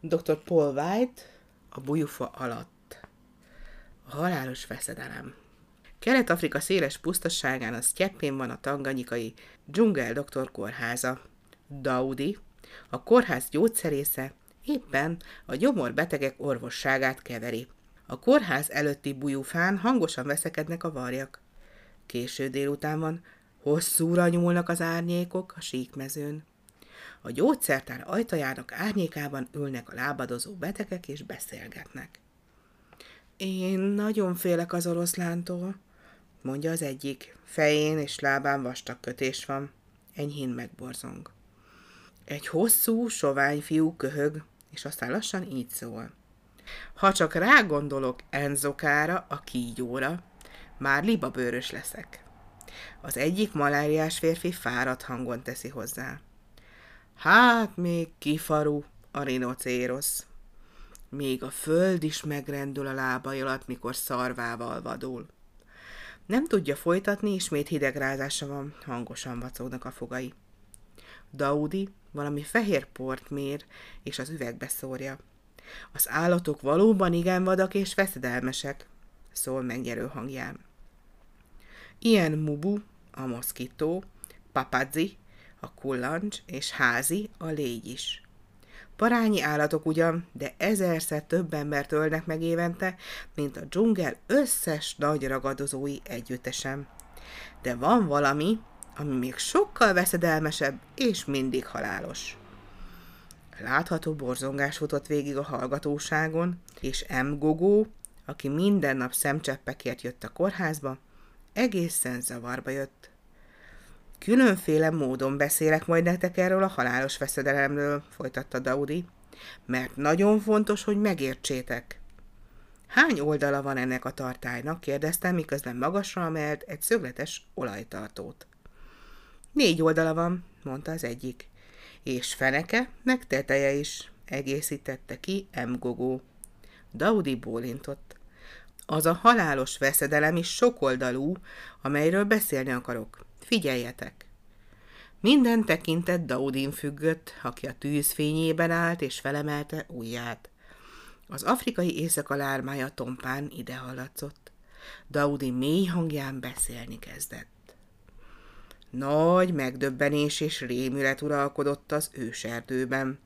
Dr. Paul White a bujufa alatt. A halálos veszedelem. Kelet-Afrika széles pusztasságán a sztyeppén van a tanganyikai dzsungel doktor kórháza. Daudi, a kórház gyógyszerésze, éppen a gyomorbetegek orvosságát keveri. A kórház előtti bujufán hangosan veszekednek a varjak. Késő délután van, hosszúra nyúlnak az árnyékok a síkmezőn. A gyógyszertár ajtajának árnyékában ülnek a lábadozó betegek és beszélgetnek. Én nagyon félek az oroszlántól, mondja az egyik. Fején és lábán vastag kötés van. Enyhén megborzong. Egy hosszú, sovány fiú köhög, és aztán lassan így szól. Ha csak rágondolok Enzokára, a kígyóra, már libabőrös leszek. Az egyik maláriás férfi fáradt hangon teszi hozzá. Hát még kifaru a rinocérosz. Még a föld is megrendül a lábai alatt, mikor szarvával vadul. Nem tudja folytatni, ismét hidegrázása van, hangosan vacognak a fogai. Daudi valami fehér port mér, és az üvegbe szórja. Az állatok valóban igen vadak és veszedelmesek, szól megnyerő hangján. Ilyen Mubu, a moszkító, Papadzi, a kullancs és házi, a légy is. Parányi állatok ugyan, de ezerszer több embert ölnek meg évente, mint a dzsungel összes nagy ragadozói együttesen. De van valami, ami még sokkal veszedelmesebb és mindig halálos. Látható borzongás futott végig a hallgatóságon, és M. Gogó, aki minden nap szemcseppekért jött a kórházba, egészen zavarba jött. Különféle módon beszélek majd nektek erről a halálos veszedelemről, folytatta Daudi, mert nagyon fontos, hogy megértsétek. Hány oldala van ennek a tartálynak? kérdeztem, miközben magasra emelt egy szögletes olajtartót. Négy oldala van, mondta az egyik. És feneke, meg teteje is, egészítette ki M. Gogó. Daudi bólintott. Az a halálos veszedelem is sokoldalú, amelyről beszélni akarok. Figyeljetek! Minden tekintet Daudin függött, aki a tűzfényében állt és felemelte ujját. Az afrikai éjszaka lármája tompán ide hallatszott. Daudi mély hangján beszélni kezdett. Nagy megdöbbenés és rémület uralkodott az őserdőben.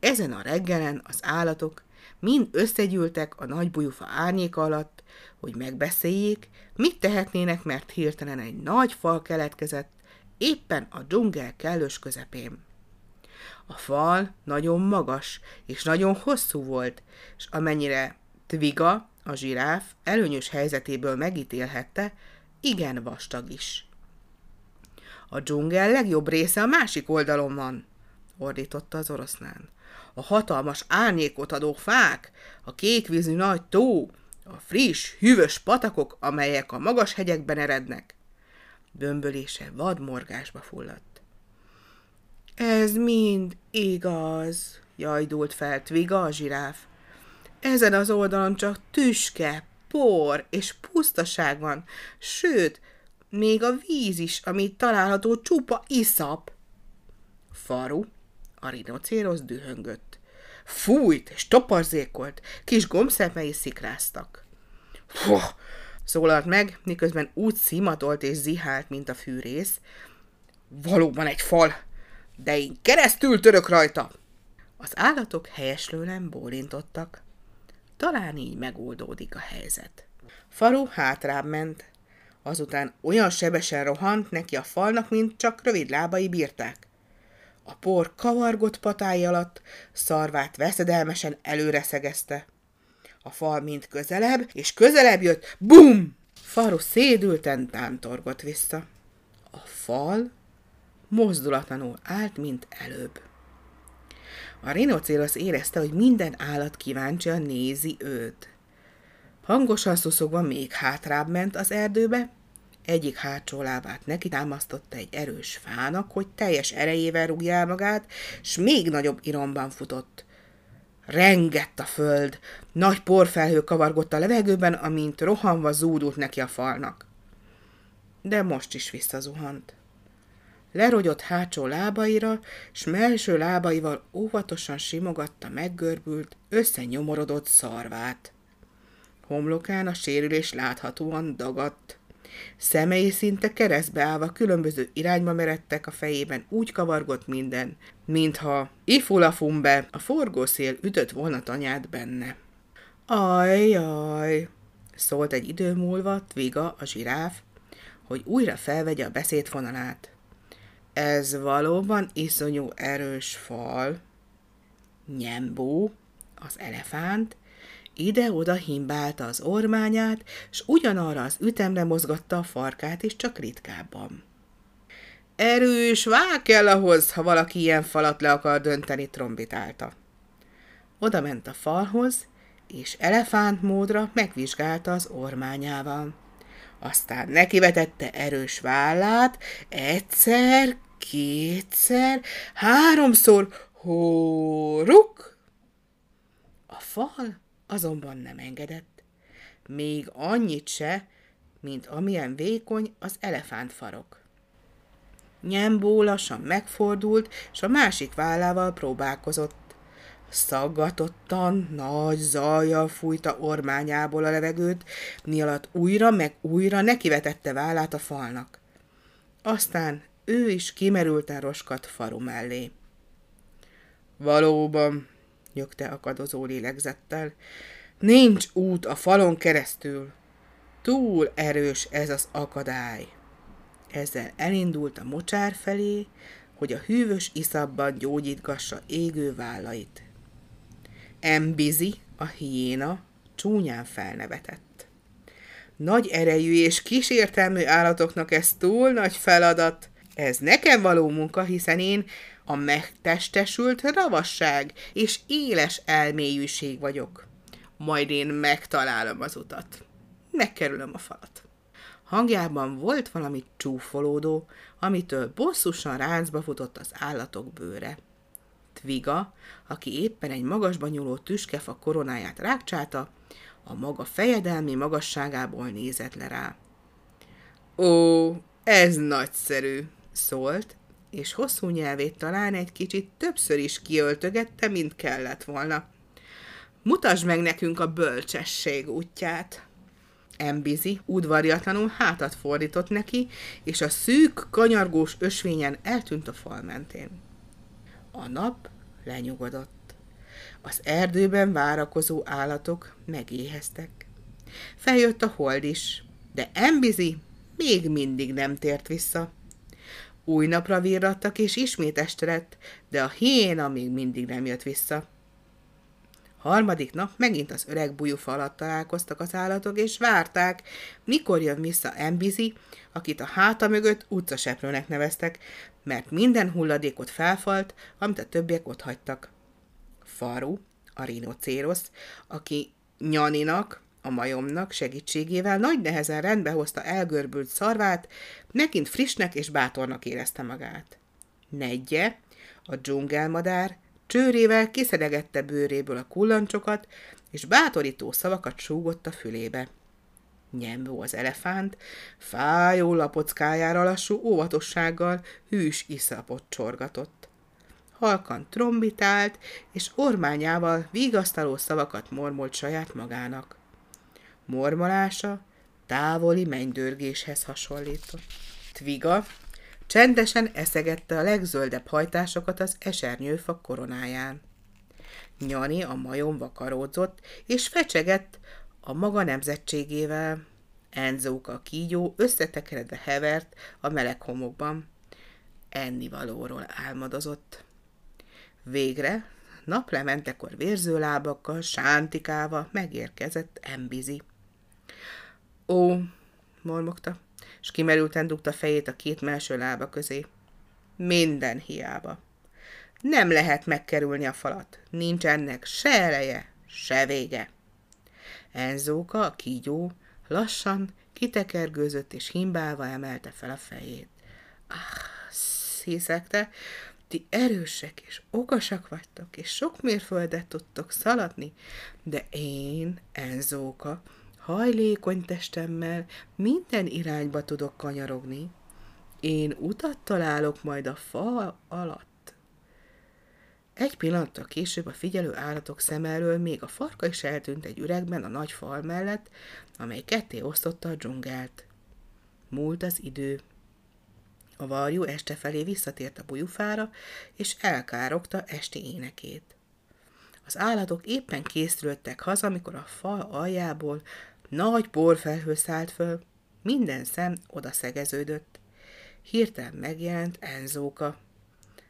Ezen a reggelen az állatok mind összegyűltek a nagy bujufa árnyéka alatt, hogy megbeszéljék, mit tehetnének, mert hirtelen egy nagy fal keletkezett, éppen a dzsungel kellős közepén. A fal nagyon magas és nagyon hosszú volt, és amennyire Tviga, a zsiráf előnyös helyzetéből megítélhette, igen vastag is. A dzsungel legjobb része a másik oldalon van, ordította az oroszlán. A hatalmas árnyékot adó fák, a kékvízű nagy tó, a friss, hűvös patakok, amelyek a magas hegyekben erednek. Bömbölése vadmorgásba fulladt. Ez mind igaz, jajdult fel Tviga a zsiráf. Ezen az oldalon csak tüske, por és pusztaság van, sőt, még a víz is, amit található csupa iszap. Faru, a rinocérosz dühöngött. Fújt és toparzékolt, kis gombszemei szikráztak. Fuh, szólalt meg, miközben úgy szimatolt és zihált, mint a fűrész. Valóban egy fal, de én keresztül török rajta. Az állatok helyeslően bólintottak. Talán így megoldódik a helyzet. Faru hátrább ment. Azután olyan sebesen rohant neki a falnak, mint csak rövid lábai bírták. A por kavargott patái alatt, szarvát veszedelmesen előre szegezte. A fal mind közelebb, és közelebb jött, bum! Faru szédülten tántorgott vissza. A fal mozdulatlanul állt, mint előbb. A rinocérosz érezte, hogy minden állat kíváncsian nézi őt. Hangosan szuszogva még hátrább ment az erdőbe, egyik hátsó lábát neki támasztotta egy erős fának, hogy teljes erejével rúgja el magát, s még nagyobb iromban futott. Rengett a föld, nagy porfelhő kavargott a levegőben, amint rohanva zúdult neki a falnak. De most is visszazuhant. lerogyott hátsó lábaira, s melső lábaival óvatosan simogatta meggörbült, összenyomorodott szarvát. Homlokán a sérülés láthatóan dagadt. Szemei szinte keresztbe állva különböző irányba meredtek a fejében, úgy kavargott minden, mintha ifulafumbe a forgószél ütött volna tanyát benne. Ajjaj, szólt egy idő múlva Tviga, a zsiráf, hogy újra felvegye a beszédfonalát. Ez valóban iszonyú erős fal. Nyembó, az elefánt, ide-oda himbálta az ormányát, s ugyanarra az ütemre mozgatta a farkát is, csak ritkábban. Erős vág kell ahhoz, ha valaki ilyen falat le akar dönteni, trombitálta. Oda ment a falhoz, és elefánt módra megvizsgálta az ormányával. Aztán nekivetette erős vállát, egyszer, kétszer, háromszor, hóruk! A fal azonban nem engedett. Még annyit se, mint amilyen vékony az elefántfarok. Nyembó lassan megfordult, és a másik vállával próbálkozott. Szaggatottan, nagy zajjal fújta ormányából a levegőt, mi alatt újra meg újra nekivetette vállát a falnak. Aztán ő is kimerülten roskat faru mellé. Valóban, nyögte akadozó lélegzettel, nincs út a falon keresztül. Túl erős ez az akadály. Ezzel elindult a mocsár felé, hogy a hűvös iszabban gyógyítgassa égő vállait. Embizi, a hiéna, csúnyán felnevetett. Nagy erejű és kísértelmű állatoknak ez túl nagy feladat. Ez nekem való munka, hiszen én a megtestesült ravasság és éles elmélyűség vagyok. Majd én megtalálom az utat. Megkerülöm a falat. Hangjában volt valami csúfolódó, amitől bosszusan ráncba futott az állatok bőre. Tviga, aki éppen egy magasba nyúló tüskefa koronáját rákcsálta, a maga fejedelmi magasságából nézett le rá. Ó, ez nagyszerű, szólt, és hosszú nyelvét talán egy kicsit többször is kiöltögette, mint kellett volna. Mutasd meg nekünk a bölcsesség útját. Embizi udvariatlanul hátat fordított neki, és a szűk, kanyargós ösvényen eltűnt a fal mentén. A nap lenyugodott. Az erdőben várakozó állatok megéheztek. Feljött a hold is, de Embizi még mindig nem tért vissza. Új napra virrattak, és ismét este lett, de a hiéna még mindig nem jött vissza. Harmadik nap megint az öreg bújúfa alatt találkoztak az állatok, és várták, mikor jön vissza Embizi, akit a háta mögött utcaseprőnek neveztek, mert minden hulladékot felfalt, amit a többiek ott hagytak. Faru, a rinocérosz, aki Nyaninak, a majomnak segítségével nagy nehezen rendbe hozta elgörbült szarvát, nekint frissnek és bátornak érezte magát. Nedje, a dzsungelmadár, csőrével kiszedegette bőréből a kullancsokat, és bátorító szavakat súgott a fülébe. Nyembó az elefánt, fájó lapockájára lassú óvatossággal hűs iszapot csorgatott. Halkan trombitált, és ormányával vigasztaló szavakat mormolt saját magának. Mormolása távoli mennydörgéshez hasonlított. Tviga csendesen eszegette a legzöldebb hajtásokat az esernyőfa koronáján. Nyani a majom vakaródzott, és fecsegett a maga nemzetségével. Enzóka a kígyó összetekeredve hevert a meleg homokban. Ennivalóról álmodozott. Végre, naplementekor vérző lábakkal, sántikával megérkezett Embizi. Ó, mormogta, és kimerülten dugta fejét a két melső lába közé. Minden hiába. Nem lehet megkerülni a falat. Nincs ennek se eleje, se vége. Enzóka, a kígyó, lassan kitekergőzött és himbálva emelte fel a fejét. Ah, sziszegte, ti erősek és okosak vagytok, és sok mérföldet tudtok szaladni, de én, Enzóka, hajlékony testemmel minden irányba tudok kanyarogni. Én utat találok majd a fa alatt. Egy pillanattal később a figyelő állatok szem elől még a farka is eltűnt egy üregben a nagy fal mellett, amely ketté osztotta a dzsungelt. Múlt az idő. A varjú este felé visszatért a bujufára, és elkárogta esti énekét. Az állatok éppen készülöttek haza, amikor a fal aljából nagy porfelhő szállt föl, minden szem oda szegeződött. Hirtelen megjelent Enzóka.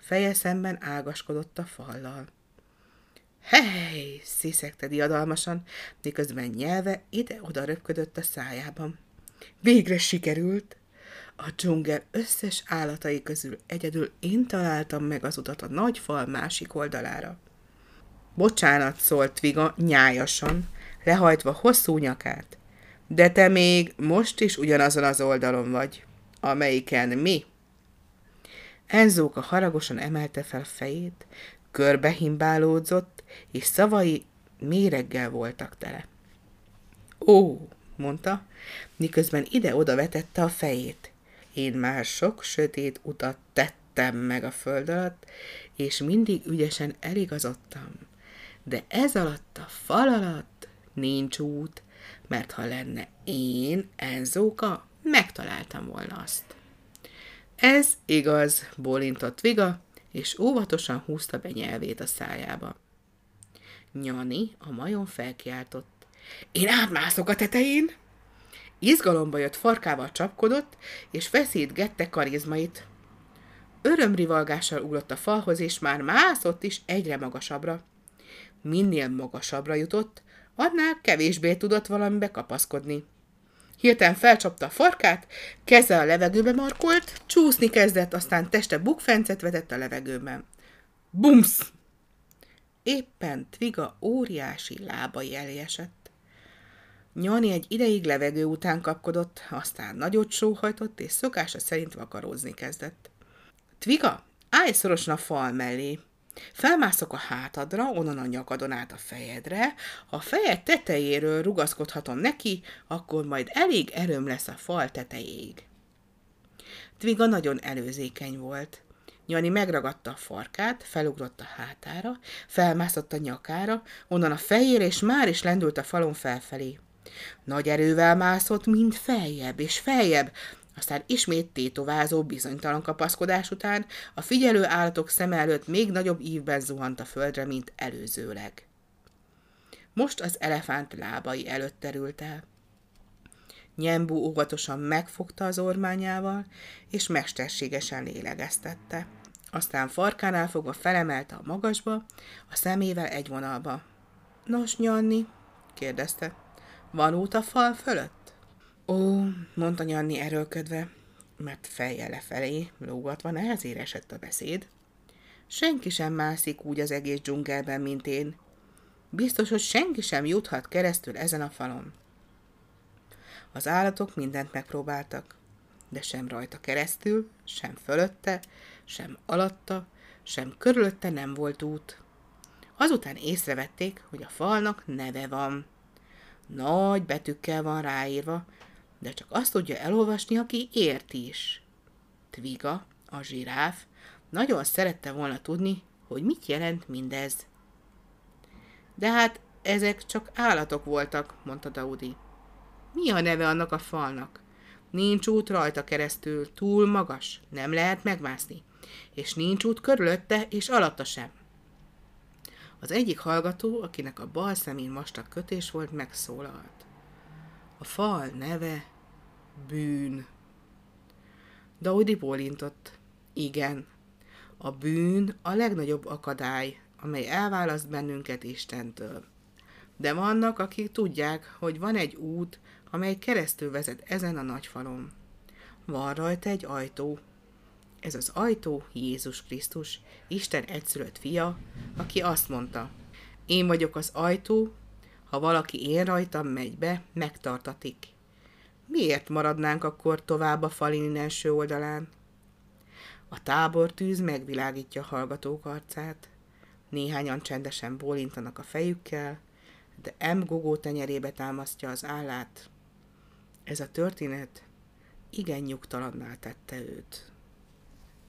Feje szemben ágaskodott a fallal. Hely! sziszegte diadalmasan, miközben nyelve ide-oda röpködött a szájában. Végre sikerült! A dzsungel összes állatai közül egyedül én találtam meg az utat a nagy fal másik oldalára. Bocsánat, szólt Viga nyájasan, lehajtva hosszú nyakát. De te még most is ugyanazon az oldalon vagy, amelyiken mi. Enzóka haragosan emelte fel fejét, körbehimbálódzott, és szavai méreggel voltak tele. Ó, mondta, miközben ide-oda vetette a fejét. Én már sok sötét utat tettem meg a föld alatt, és mindig ügyesen eligazodtam. De ez alatt a fal alatt nincs út, mert ha lenne én, Enzóka, megtaláltam volna azt. Ez igaz, bólintott Viga, és óvatosan húzta be nyelvét a szájába. Nyani a majon felkiáltott. Én átmászok a tetején! Izgalomba jött farkával csapkodott, és feszítgette karizmait. Örömrivalgással ugrott a falhoz, és már mászott is egyre magasabbra. Minél magasabbra jutott, annál kevésbé tudott valamibe kapaszkodni. Hirtelen felcsapta a farkát, keze a levegőbe markolt, csúszni kezdett, aztán teste bukfencet vetett a levegőben. Bumsz! Éppen Tviga óriási lábai elé. Nyani egy ideig levegő után kapkodott, aztán nagyot sóhajtott, és szokása szerint vakarózni kezdett. Tviga, állj szorosan a fal mellé, Felmászok a hátadra, onnan a nyakadon át a fejedre, ha a fejed tetejéről rugaszkodhatom neki, akkor majd elég erőm lesz a fal tetejéig. Tviga nagyon előzékeny volt. Nyani megragadta a farkát, felugrott a hátára, felmászott a nyakára, onnan a fejére, és már is lendült a falon felfelé. Nagy erővel mászott, mind feljebb és feljebb, aztán ismét tétovázó, bizonytalan kapaszkodás után a figyelő állatok szem előtt még nagyobb ívben zuhant a földre, mint előzőleg. Most az elefánt lábai előtt terült el. Nyembú óvatosan megfogta az ormányával, és mesterségesen lélegeztette. Aztán farkánál fogva felemelte a magasba, a szemével egy vonalba. Nos, Nyanni? kérdezte. Van út a fal fölött? Ó, mondta Nyanni erőlködve, mert fejjel lefelé, lógatva nehezére esett a beszéd. Senki sem mászik úgy az egész dzsungelben, mint én. Biztos, hogy senki sem juthat keresztül ezen a falon. Az állatok mindent megpróbáltak, de sem rajta keresztül, sem fölötte, sem alatta, sem körülötte nem volt út. Azután észrevették, hogy a falnak neve van. Nagy betűkkel van ráírva, de csak azt tudja elolvasni, aki ért is. Tviga, a zsiráf, nagyon szerette volna tudni, hogy mit jelent mindez. De hát ezek csak állatok voltak, mondta Daudi. Mi a neve annak a falnak? Nincs út rajta keresztül, túl magas, nem lehet megmászni, és nincs út körülötte és alatta sem. Az egyik hallgató, akinek a bal szemén vastag kötés volt, megszólalt. A fal neve bűn. Daudi bólintott. Igen, a bűn a legnagyobb akadály, amely elválaszt bennünket Istentől. De vannak, akik tudják, hogy van egy út, amely keresztül vezet ezen a nagy falon. Van rajta egy ajtó. Ez az ajtó Jézus Krisztus, Isten egyszülött fia, aki azt mondta, én vagyok az ajtó, ha valaki én rajtam megy be, megtartatik. Miért maradnánk akkor tovább a falin első oldalán? A tábortűz megvilágítja a hallgatók arcát. Néhányan csendesen bólintanak a fejükkel, de M. Gogó tenyerébe támasztja az állát. Ez a történet igen nyugtalanná tette őt.